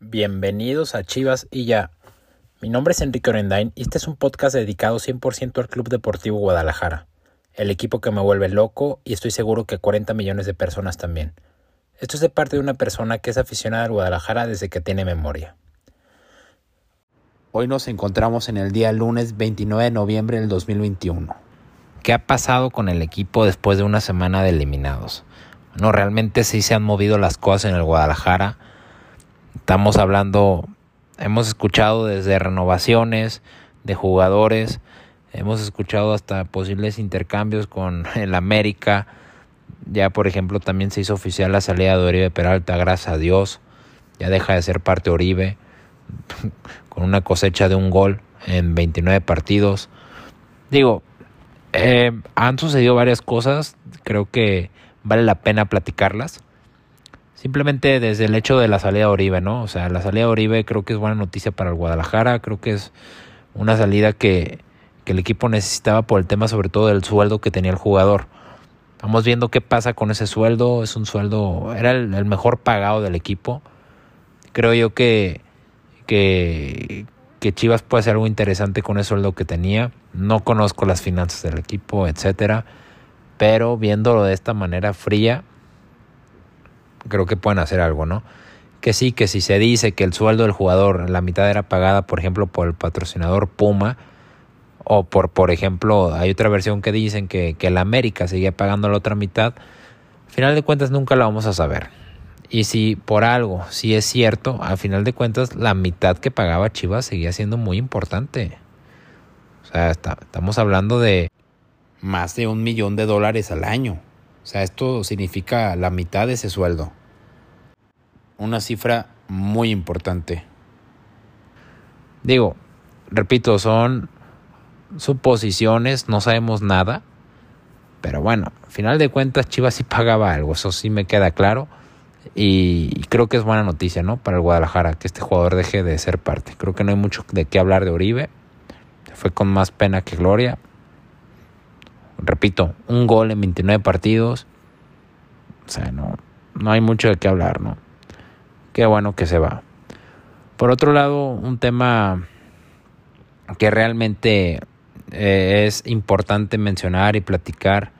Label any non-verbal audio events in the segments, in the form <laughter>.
Bienvenidos a Chivas y ya. Mi nombre es Enrique Orendain y este es un podcast dedicado 100% al Club Deportivo Guadalajara, el equipo que me vuelve loco y estoy seguro que 40 millones de personas también. Esto es de parte de una persona que es aficionada al Guadalajara desde que tiene memoria. Hoy nos encontramos en el día lunes 29 de noviembre del 2021. ¿Qué ha pasado con el equipo después de una semana de eliminados? No, realmente sí se han movido las cosas en el Guadalajara Estamos hablando, hemos escuchado desde renovaciones de jugadores, hemos escuchado hasta posibles intercambios con <laughs> el América. Ya, por ejemplo, también se hizo oficial la salida de Oribe Peralta, gracias a Dios. Ya deja de ser parte Oribe, <laughs> con una cosecha de un gol en 29 partidos. Digo, eh, han sucedido varias cosas, creo que vale la pena platicarlas. Simplemente desde el hecho de la salida de Oribe, ¿no? O sea, la salida de Oribe creo que es buena noticia para el Guadalajara, creo que es una salida que, el equipo necesitaba por el tema sobre todo del sueldo que tenía el jugador. Vamos viendo qué pasa con ese sueldo, es un sueldo, era el, mejor pagado del equipo. Creo yo que, que, que Chivas puede hacer algo interesante con ese sueldo que tenía. No conozco las finanzas del equipo, etcétera, pero viéndolo de esta manera fría, creo que pueden hacer algo, ¿no? Que sí, que si se dice que el sueldo del jugador, la mitad era pagada, por ejemplo, por el patrocinador Puma, o por, por ejemplo, hay otra versión que dicen que, que el América seguía pagando la otra mitad, al final de cuentas nunca la vamos a saber. Y si por algo, si es cierto, al final de cuentas la mitad que pagaba Chivas seguía siendo muy importante. O sea, estamos hablando de más de un millón de dólares al año. O sea, esto significa la mitad de ese sueldo una cifra muy importante. Digo, repito, son suposiciones, no sabemos nada, pero bueno, al final de cuentas Chivas sí pagaba algo, eso sí me queda claro. Y creo que es buena noticia, ¿no? Para el Guadalajara, que este jugador deje de ser parte. Creo que no hay mucho de qué hablar de Oribe. Fue con más pena que gloria. Repito, un gol en 29 partidos. O sea, no, no hay mucho de qué hablar, ¿no? qué bueno que se va. Por otro lado, un tema que realmente eh, es importante mencionar y platicar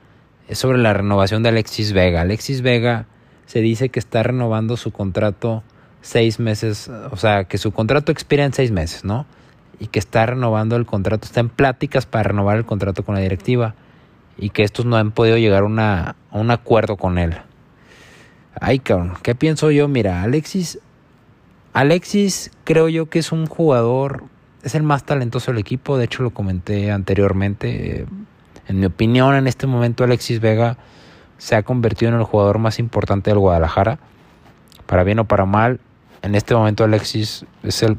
es sobre la renovación de Alexis Vega. Alexis Vega se dice que está renovando su contrato seis meses, o sea, que su contrato expira en seis meses, ¿no? Y que está renovando el contrato, está en pláticas para renovar el contrato con la directiva y que estos no han podido llegar a un acuerdo con él. Ay, ¿qué pienso yo? Mira, Alexis. Alexis creo yo que es un jugador, es el más talentoso del equipo, de hecho lo comenté anteriormente. En mi opinión, en este momento Alexis Vega se ha convertido en el jugador más importante del Guadalajara. Para bien o para mal, en este momento Alexis es el,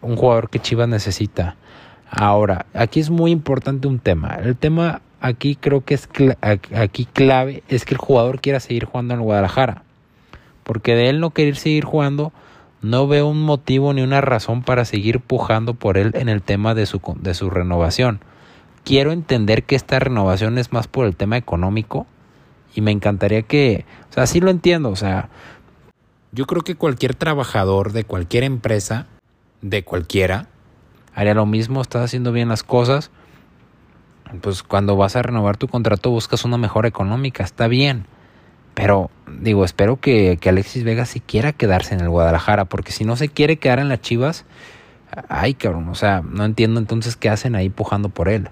un jugador que Chivas necesita. Ahora, aquí es muy importante un tema. El tema aquí creo que es aquí clave es que el jugador quiera seguir jugando en Guadalajara. Porque de él no querer seguir jugando, no veo un motivo ni una razón para seguir pujando por él en el tema de su, de su renovación. Quiero entender que esta renovación es más por el tema económico y me encantaría que, o sea, sí lo entiendo, o sea, yo creo que cualquier trabajador de cualquier empresa, de cualquiera, haría lo mismo, estás haciendo bien las cosas, pues cuando vas a renovar tu contrato buscas una mejora económica, está bien. Pero digo, espero que, Alexis Vega sí quiera quedarse en el Guadalajara, porque si no se quiere quedar en las Chivas, ay cabrón, o sea, no entiendo entonces qué hacen ahí pujando por él.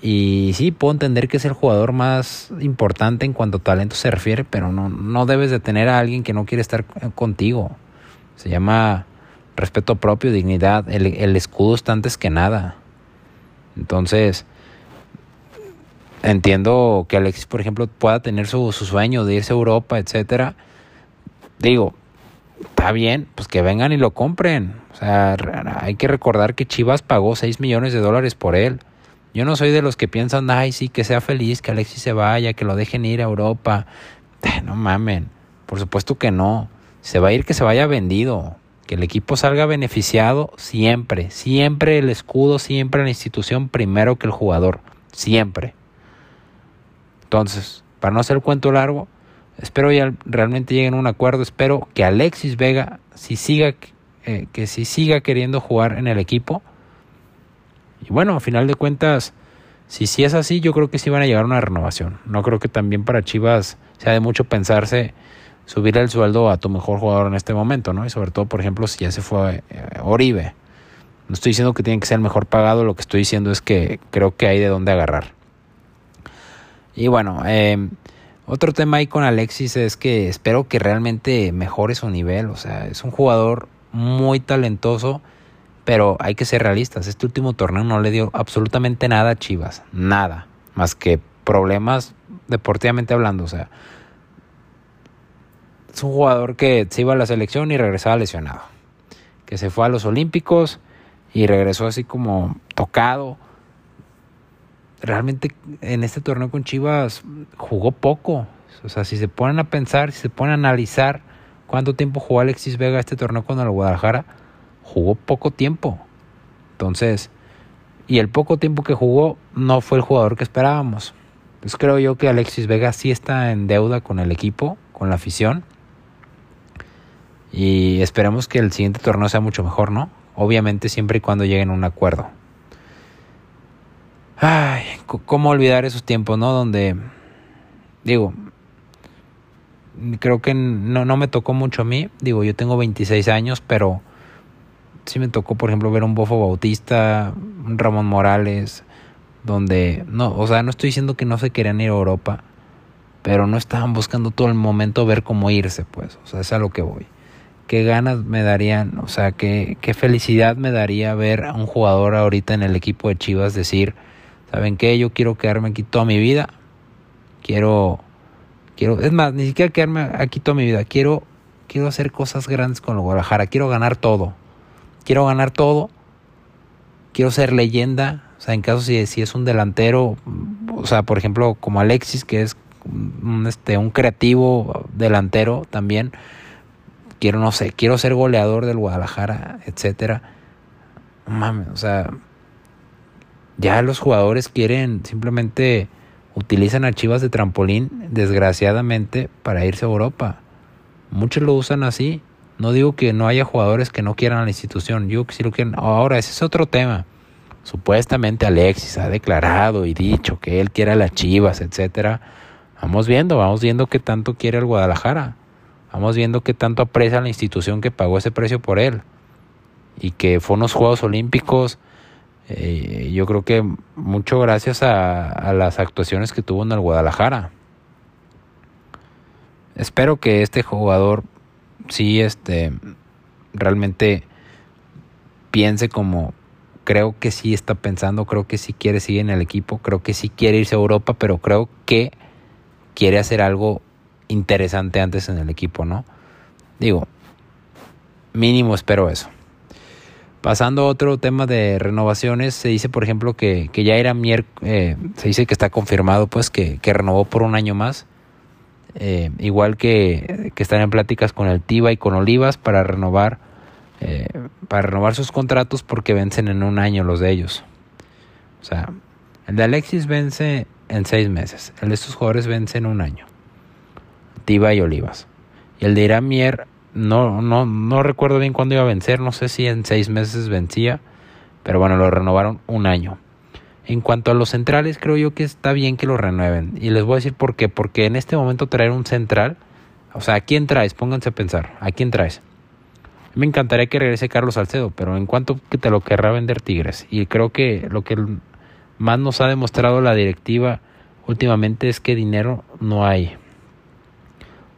Y sí, puedo entender que es el jugador más importante en cuanto a talento se refiere, pero no, no debes de tener a alguien que no quiere estar contigo. Se llama respeto propio, dignidad, el, el escudo está antes que nada. Entonces, Entiendo que Alexis, por ejemplo, pueda tener su, sueño de irse a Europa, etcétera. Digo, está bien, pues que vengan y lo compren. O sea, hay que recordar que Chivas pagó 6 millones de dólares por él. Yo no soy de los que piensan, ay, sí, que sea feliz, que Alexis se vaya, que lo dejen ir a Europa. <laughs> No mamen, por supuesto que no. Se va a ir, que se vaya vendido. Que el equipo salga beneficiado siempre. Siempre el escudo, siempre la institución primero que el jugador. Siempre. Entonces, para no hacer el cuento largo, espero ya realmente lleguen a un acuerdo. Espero que Alexis Vega si siga, eh, que si siga queriendo jugar en el equipo. Y bueno, a final de cuentas, si sí es así, yo creo que sí van a llegar a una renovación. No creo que también para Chivas sea de mucho pensarse subir el sueldo a tu mejor jugador en este momento, ¿no? Y sobre todo, por ejemplo, si ya se fue eh, Oribe. No estoy diciendo que tiene que ser el mejor pagado, lo que estoy diciendo es que creo que hay de dónde agarrar. Y bueno, eh, otro tema ahí con Alexis es que espero que realmente mejore su nivel. O sea, es un jugador muy talentoso, pero hay que ser realistas. Este último torneo no le dio absolutamente nada a Chivas. Nada. Más que problemas deportivamente hablando. O sea, es un jugador que se iba a la selección y regresaba lesionado. Que se fue a los Olímpicos y regresó así como tocado realmente en este torneo con Chivas jugó poco. O sea, si se ponen a pensar, si se ponen a analizar cuánto tiempo jugó Alexis Vega este torneo con el Guadalajara, jugó poco tiempo. Entonces, y el poco tiempo que jugó no fue el jugador que esperábamos. Pues creo yo que Alexis Vega sí está en deuda con el equipo, con la afición. Y esperemos que el siguiente torneo sea mucho mejor, ¿no? Obviamente siempre y cuando lleguen a un acuerdo. Ay, cómo olvidar esos tiempos, ¿no? Donde, digo, creo que no, no me tocó mucho a mí. Digo, yo tengo 26 años, pero sí me tocó, por ejemplo, ver un Bofo Bautista, un Ramón Morales, donde, no, o sea, no estoy diciendo que no se querían ir a Europa, pero no estaban buscando todo el momento ver cómo irse, pues, o sea, es a lo que voy. Qué ganas me darían, o sea, qué, qué felicidad me daría ver a un jugador ahorita en el equipo de Chivas decir, ¿saben qué? Yo quiero quedarme aquí toda mi vida. Quiero, quiero, es más, ni siquiera quedarme aquí toda mi vida. Quiero, quiero hacer cosas grandes con el Guadalajara. Quiero ganar todo. Quiero ganar todo. Quiero ser leyenda. O sea, en caso si, si es un delantero, o sea, por ejemplo, como Alexis, que es un, este, un creativo delantero también. Quiero, no sé, quiero ser goleador del Guadalajara, etcétera. Mames, o sea, ya los jugadores quieren simplemente utilizan a Chivas de trampolín, desgraciadamente, para irse a Europa. Muchos lo usan así. No digo que no haya jugadores que no quieran a la institución, digo sí lo quieren. Ahora, ese es otro tema. Supuestamente Alexis ha declarado y dicho que él quiere a las Chivas, etcétera. Vamos viendo, vamos viendo qué tanto quiere el Guadalajara. Vamos viendo qué tanto aprecia la institución que pagó ese precio por él. Y que fue unos Juegos Olímpicos eh, yo creo que mucho gracias a, las actuaciones que tuvo en el Guadalajara. Espero que este jugador sí este realmente piense como creo que sí está pensando, creo que sí quiere seguir en el equipo, creo que sí quiere irse a Europa, pero creo que quiere hacer algo interesante antes en el equipo, ¿no? Digo, mínimo espero eso. Pasando a otro tema de renovaciones, se dice, por ejemplo, que, que ya era miércoles, eh, se dice que está confirmado, pues, que, que renovó por un año más. Eh, igual que, que, están en pláticas con el Tiva y con Olivas para renovar, eh, para renovar sus contratos porque vencen en un año los de ellos. O sea, el de Alexis vence en seis meses, el de estos jugadores vence en un año. Tiva y Olivas. Y el de Iramier no, no, no recuerdo bien cuándo iba a vencer, no sé si en seis meses vencía, pero bueno, lo renovaron un año. En cuanto a los centrales, creo yo que está bien que lo renueven. Y les voy a decir por qué. Porque en este momento traer un central, o sea, ¿a quién traes? Pónganse a pensar, ¿a quién traes? Me encantaría que regrese Carlos Salcedo, pero en cuanto que te lo querrá vender Tigres. Y creo que lo que más nos ha demostrado la directiva últimamente es que dinero no hay.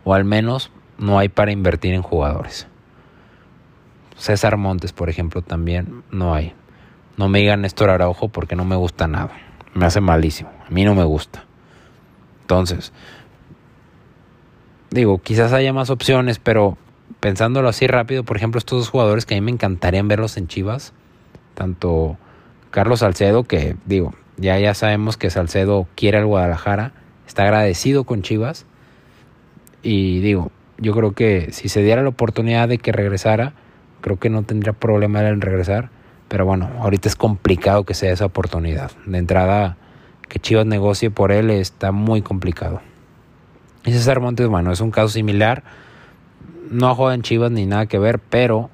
O al menos no hay para invertir en jugadores. César Montes, por ejemplo, también no hay. No me digan Néstor Araujo porque no me gusta nada. Me hace malísimo. A mí no me gusta. Entonces, digo, quizás haya más opciones, pero pensándolo así rápido, por ejemplo, estos dos jugadores que a mí me encantarían verlos en Chivas, tanto Carlos Salcedo, que digo, ya ya sabemos que Salcedo quiere al Guadalajara, está agradecido con Chivas, y digo, yo creo que si se diera la oportunidad de que regresara, creo que no tendría problema en regresar. Pero bueno, ahorita es complicado que sea esa oportunidad. De entrada, que Chivas negocie por él está muy complicado. Y César Montes, bueno, es un caso similar. no juega en Chivas ni nada que ver, pero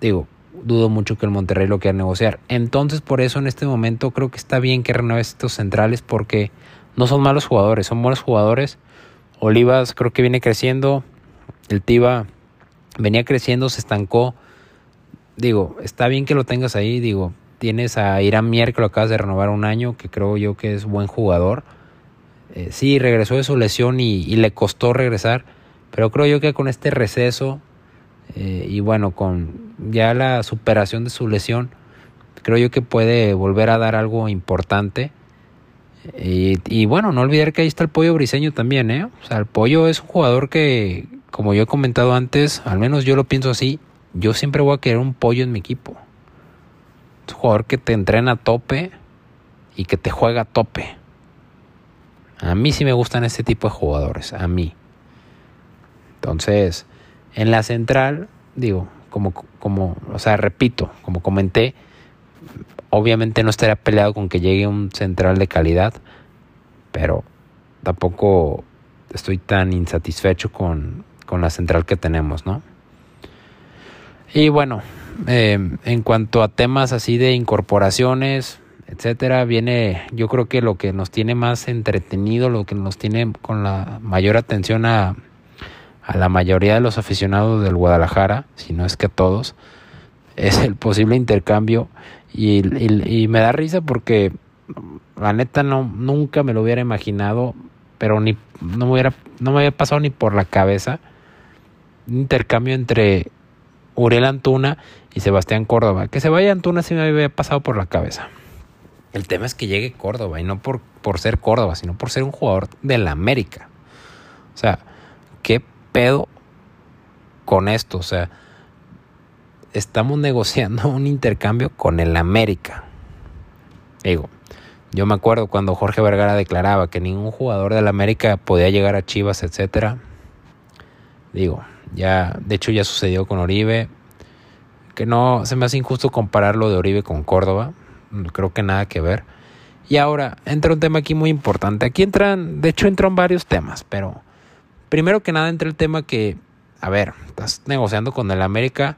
digo, dudo mucho que el Monterrey lo quiera negociar. Entonces, por eso en este momento creo que está bien que renueve estos centrales porque no son malos jugadores, son buenos jugadores. Olivas creo que viene creciendo, el Tiva venía creciendo, se estancó. Digo, está bien que lo tengas ahí, digo, tienes a Irán Mier que lo acabas de renovar un año, que creo yo que es buen jugador. Eh, sí, regresó de su lesión y, le costó regresar, pero creo yo que con este receso eh, y bueno, con ya la superación de su lesión, creo yo que puede volver a dar algo importante. Y, bueno, no olvidar que ahí está el pollo briseño también, ¿eh? O sea, el pollo es un jugador que, como yo he comentado antes, al menos yo lo pienso así, yo siempre voy a querer un pollo en mi equipo. Es un jugador que te entrena a tope y que te juega a tope. A mí sí me gustan este tipo de jugadores, a mí. Entonces, en la central, digo, como, como, o sea, repito, como comenté, obviamente no estaría peleado con que llegue un central de calidad, pero tampoco estoy tan insatisfecho con, con la central que tenemos, ¿no? Y bueno, eh, en cuanto a temas así de incorporaciones, etcétera, viene, yo creo que lo que nos tiene más entretenido, lo que nos tiene con la mayor atención a, a la mayoría de los aficionados del Guadalajara, si no es que a todos, es el posible intercambio y, y, me da risa porque la neta no nunca me lo hubiera imaginado, pero ni no me hubiera no me había pasado ni por la cabeza un intercambio entre Uriel Antuna y Sebastián Córdoba. Que se vaya Antuna sí me había pasado por la cabeza. El tema es que llegue Córdoba y no por, por ser Córdoba, sino por ser un jugador de la América. O sea, qué pedo con esto. O sea, estamos negociando <laughs> un intercambio con el América. Digo, yo me acuerdo cuando Jorge Vergara declaraba que ningún jugador del América podía llegar a Chivas, etcétera. Digo, ya, de hecho ya sucedió con Oribe. Que no, se me hace injusto comparar lo de Oribe con Córdoba creo que nada que ver. Y ahora entra un tema aquí muy importante. Aquí entran, de hecho entran varios temas, pero primero que nada entra el tema que, a ver, estás negociando con el América,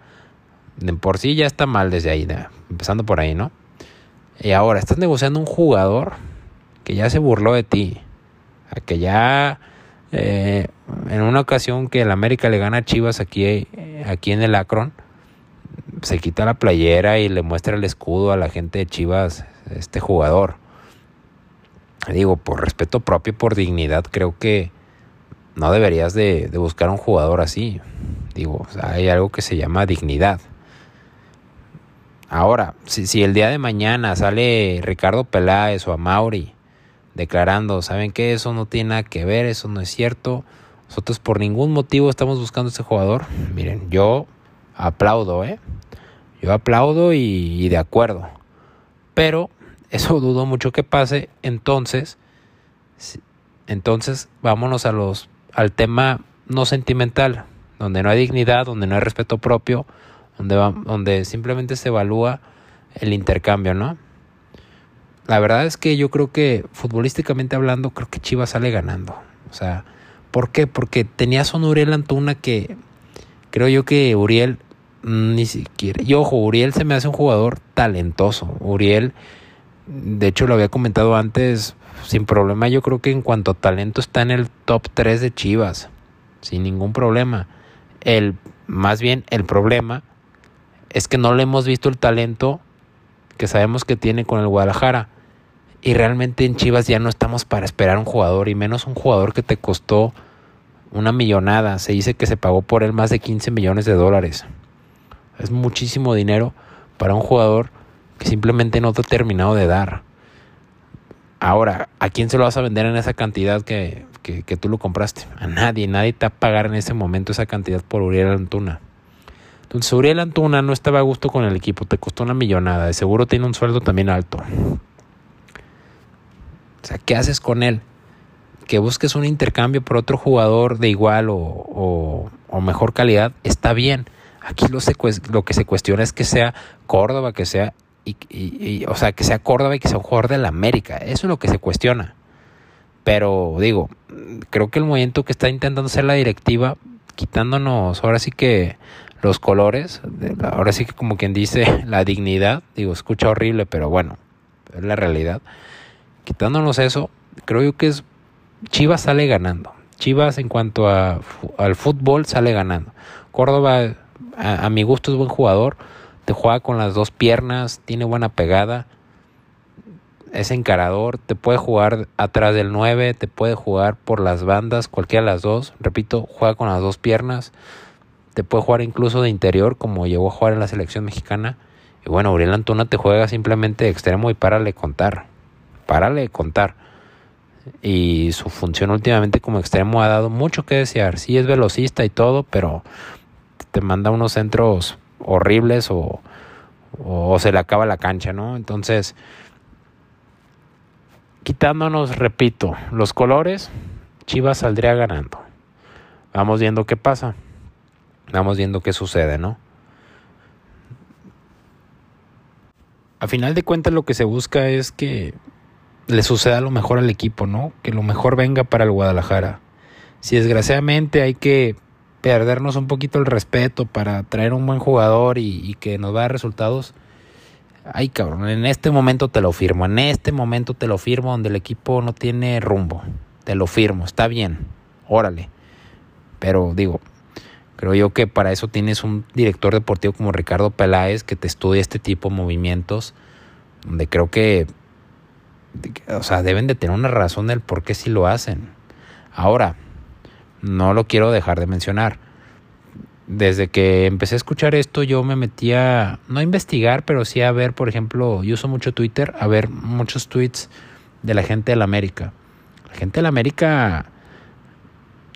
de por sí ya está mal desde ahí, empezando por ahí, ¿no? Y ahora estás negociando un jugador que ya se burló de ti, a que ya eh, en una ocasión que el América le gana a Chivas aquí, aquí en el Akron, se quita la playera y le muestra el escudo a la gente de Chivas, este jugador. Digo, por respeto propio y por dignidad, creo que no deberías de, buscar un jugador así. Digo, hay algo que se llama dignidad. Ahora, si, si, el día de mañana sale Ricardo Peláez o a Mauri declarando, ¿saben qué? Eso no tiene nada que ver, eso no es cierto. Nosotros por ningún motivo estamos buscando a ese jugador. Miren, yo aplaudo, ¿eh? Yo aplaudo y, de acuerdo. Pero eso dudo mucho que pase. Entonces, entonces vámonos a los, al tema no sentimental, donde no hay dignidad, donde no hay respeto propio, donde, simplemente se evalúa el intercambio, ¿no? La verdad es que yo creo que futbolísticamente hablando, creo que Chivas sale ganando. O sea, ¿por qué? Porque tenías un Uriel Antuna que creo yo que Uriel Mm, ni siquiera. Y ojo, Uriel se me hace un jugador talentoso. Uriel, de hecho lo había comentado antes, sin problema. Yo creo que en cuanto a talento está en el top 3 de Chivas. Sin ningún problema. El, más bien el problema es que no le hemos visto el talento que sabemos que tiene con el Guadalajara. Y realmente en Chivas ya no estamos para esperar un jugador, y menos un jugador que te costó una millonada. Se dice que se pagó por él más de 15 millones de dólares. Es muchísimo dinero para un jugador que simplemente no te ha terminado de dar. Ahora, ¿a quién se lo vas a vender en esa cantidad que, que, tú lo compraste? A nadie, nadie te va a pagar en ese momento esa cantidad por Uriel Antuna. Entonces, Uriel Antuna no estaba a gusto con el equipo, te costó una millonada, de seguro tiene un sueldo también alto. O sea, ¿qué haces con él? Que busques un intercambio por otro jugador de igual o, o mejor calidad, está bien Aquí lo, que se cuestiona es que sea Córdoba, que sea, y, o sea, que sea Córdoba y que sea un jugador de la América. Eso es lo que se cuestiona. Pero digo, creo que el movimiento que está intentando hacer la directiva quitándonos ahora sí que los colores, ahora sí que como quien dice <laughs> la dignidad, digo, escucha horrible, pero bueno, es la realidad. Quitándonos eso, creo yo que es Chivas sale ganando. Chivas en cuanto a, al fútbol sale ganando. Córdoba, a, mi gusto, es buen jugador. Te juega con las dos piernas, tiene buena pegada. Es encarador, te puede jugar atrás del 9, te puede jugar por las bandas, cualquiera de las dos. Repito, juega con las dos piernas. Te puede jugar incluso de interior, como llegó a jugar en la selección mexicana. Y bueno, Uriel Antuna te juega simplemente de extremo y párale contar. Párale contar y su función últimamente como extremo ha dado mucho que desear. Sí es velocista y todo, pero te manda unos centros horribles o, o se le acaba la cancha, ¿no? Entonces, quitándonos, repito, los colores, Chivas saldría ganando. Vamos viendo qué pasa. Vamos viendo qué sucede, ¿no? A final de cuentas lo que se busca es que le suceda lo mejor al equipo, ¿no? Que lo mejor venga para el Guadalajara. Si desgraciadamente hay que perdernos un poquito el respeto para traer un buen jugador y, que nos va a dar resultados, ay cabrón, en este momento te lo firmo, en este momento te lo firmo donde el equipo no tiene rumbo, te lo firmo, está bien, órale. Pero digo, creo yo que para eso tienes un director deportivo como Ricardo Peláez que te estudia este tipo de movimientos, donde creo que o sea, deben de tener una razón del por qué sí lo hacen. Ahora, no lo quiero dejar de mencionar. Desde que empecé a escuchar esto, yo me metía, no a investigar, pero sí a ver, por ejemplo, yo uso mucho Twitter, a ver muchos tweets de la gente de la América. La gente de la América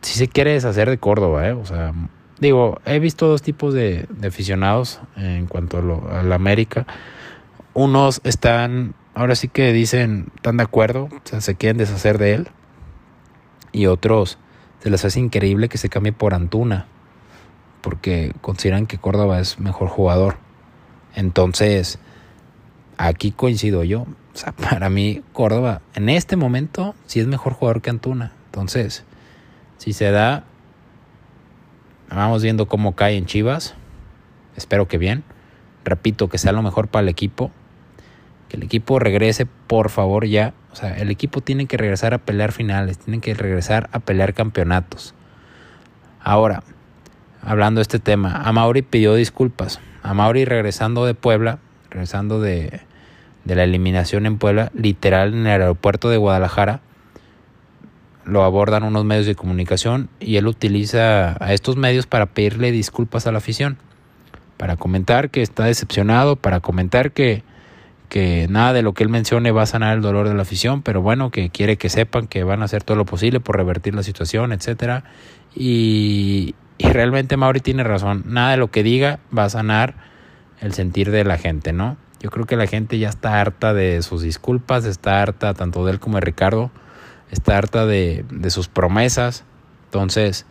sí se quiere deshacer de Córdoba, ¿eh? O sea, digo, he visto dos tipos de, aficionados en cuanto a, a la América. Unos están ahora sí que dicen, están de acuerdo, o sea, se quieren deshacer de él. Y otros se les hace increíble que se cambie por Antuna, porque consideran que Córdoba es mejor jugador. Entonces, aquí coincido yo. O sea, <laughs> para mí, Córdoba en este momento sí es mejor jugador que Antuna. Entonces, si se da, vamos viendo cómo cae en Chivas. Espero que bien. Repito, que sea lo mejor para el equipo que el equipo regrese, por favor, ya. O sea, el equipo tiene que regresar a pelear finales, tiene que regresar a pelear campeonatos. Ahora, hablando de este tema, a Mauri pidió disculpas. A Mauri regresando de Puebla, regresando de, de la eliminación en Puebla, literal en el aeropuerto de Guadalajara, lo abordan unos medios de comunicación y él utiliza a estos medios para pedirle disculpas a la afición, para comentar que está decepcionado, para comentar que que nada de lo que él mencione va a sanar el dolor de la afición, pero bueno, que quiere que sepan que van a hacer todo lo posible por revertir la situación, etcétera. Y, y realmente Mauri tiene razón, nada de lo que diga va a sanar el sentir de la gente, ¿no? Yo creo que la gente ya está harta de sus disculpas, está harta tanto de él como de Ricardo, está harta de, de sus promesas. Entonces,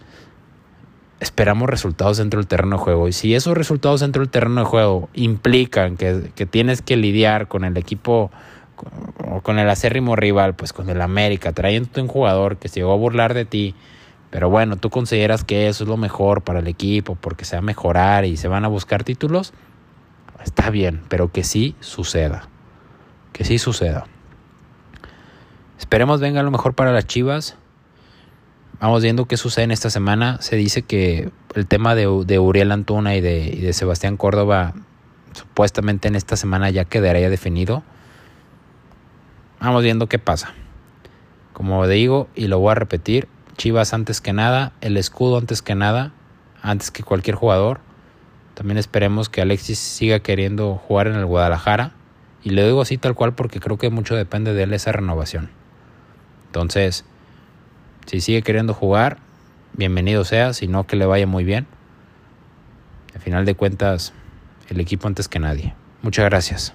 esperamos resultados dentro del terreno de juego. Y si esos resultados dentro del terreno de juego implican que, tienes que lidiar con el equipo o con el acérrimo rival, pues con el América, trayéndote un jugador que se llegó a burlar de ti, pero bueno, tú consideras que eso es lo mejor para el equipo porque se va a mejorar y se van a buscar títulos, está bien, pero que sí suceda. Que sí suceda. Esperemos venga lo mejor para las Chivas. Vamos viendo qué sucede en esta semana. Se dice que el tema de, Uriel Antuna y de, Sebastián Córdoba supuestamente en esta semana ya quedaría definido. Vamos viendo qué pasa. Como digo, y lo voy a repetir, Chivas antes que nada, el escudo antes que nada, antes que cualquier jugador. También esperemos que Alexis siga queriendo jugar en el Guadalajara. Y le digo así tal cual porque creo que mucho depende de él esa renovación. Entonces, si sigue queriendo jugar, bienvenido sea, si no que le vaya muy bien. Al final de cuentas, el equipo antes que nadie. Muchas gracias.